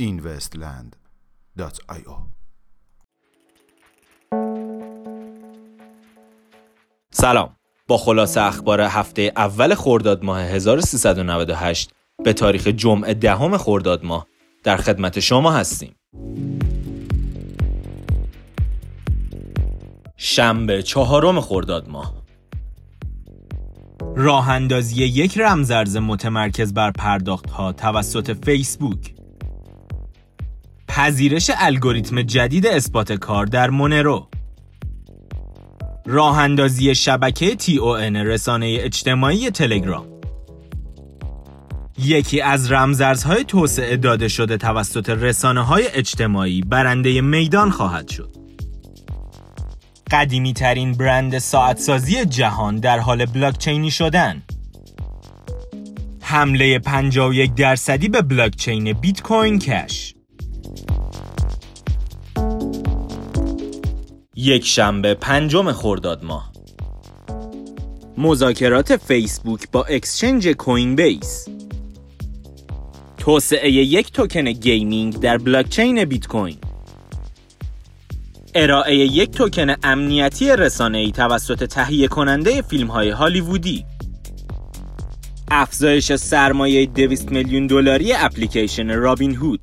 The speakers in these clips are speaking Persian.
investland.io سلام. با خلاصه اخبار هفته اول خرداد ماه 1398 به تاریخ جمعه دهم خرداد ماه در خدمت شما هستیم. شنبه چهارم خرداد ماه. راه اندازی یک رمزرز متمرکز بر پرداخت ها توسط فیسبوک. پذیرش الگوریتم جدید اثبات کار در مونرو. راه اندازی شبکه TON رسانه اجتماعی تلگرام. یکی از رمزارزهای توسعه داده شده توسط رسانه های اجتماعی برنده میدان خواهد شد. قدیمی ترین برند ساعتسازی جهان در حال بلاکچینی شدن. حمله 51 درصدی به بلاکچین Bitcoin Cash. یک شنبه پنجم خرداد ماه مذاکرات فیسبوک با exchange Coinbase توسعه یک توکن gaming در بلاکچین بیت کوین ارائه یک توکن امنیتی رسانه‌ای توسط تهیه کننده فیلم های هالیوودی. افزایش سرمایه 200 میلیون دلاری اپلیکیشن رابین هود.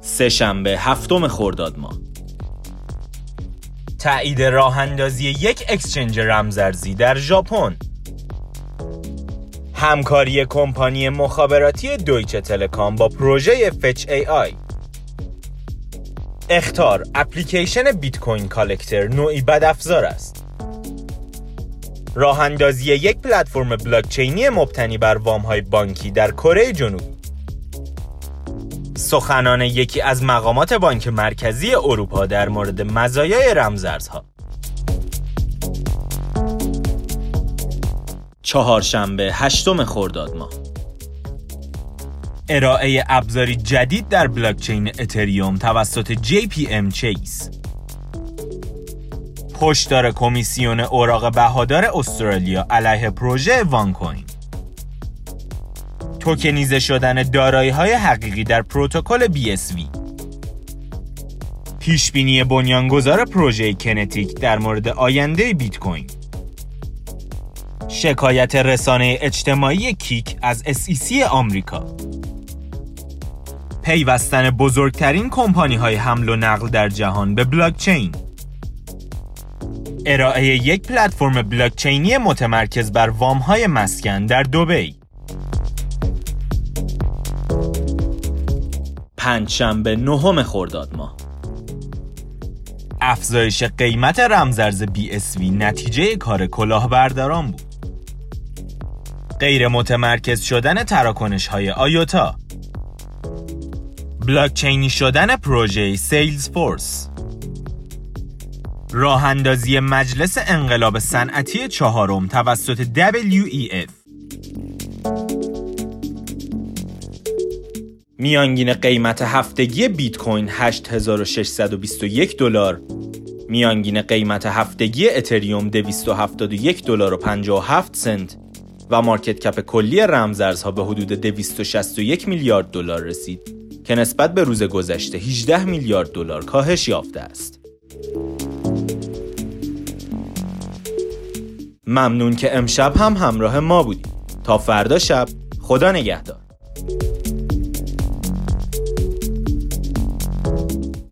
سه شنبه هفتم خرداد ماه. تایید راه اندازی یک exchange رمزارزی در ژاپن. همکاری کمپانی مخابراتی Deutsche Telekom با پروژه Fetch.AI. اخطار اپلیکیشن Bitcoin Collector نوعی بدافزار است. راه اندازی یک پلتفرم بلاکچینی مبتنی بر وام های بانکی در کره جنوبی. سخنان یکی از مقامات بانک مرکزی اروپا در مورد مزایای رمزارزها. چهارشنبه هشتم خرداد ماه. ارائه ابزاری جدید در بلاکچین اتریوم توسط JPM چیس. پشتار کمیسیون اوراق بهادار استرالیا علیه پروژه وان کوین توکنیزه شدن دارایی های حقیقی در پروتکل BSV پیشبینی بنیانگذار پروژه کنتیک در مورد آینده بیت کوین. شکایت رسانه اجتماعی کیک از SEC آمریکا. پیوستن بزرگترین کمپانی های حمل و نقل در جهان به بلاکچین. ارائه یک پلتفرم بلاکچینی متمرکز بر وام های مسکن در دبی. پنجشنبه نهم خرداد ماه. افزایش قیمت رمزرز BSV نتیجه کار کلاهبرداران بود. غیر متمرکز شدن تراکنش های آیوتا. بلاکچینی شدن پروژه سیلز فورس راه اندازی مجلس انقلاب صنعتی چهارم توسط WEF میانگین قیمت هفتگی بیت کوین 8621 دلار. میانگین قیمت هفتگی اتریوم 271 دلار و 57 سنت. و مارکت کپ کلی رمزارزها به حدود 261 میلیارد دلار رسید که نسبت به روز گذشته 18 میلیارد دلار کاهش یافته است. ممنون که امشب هم همراه ما بودید. تا فردا شب خدا نگهدار.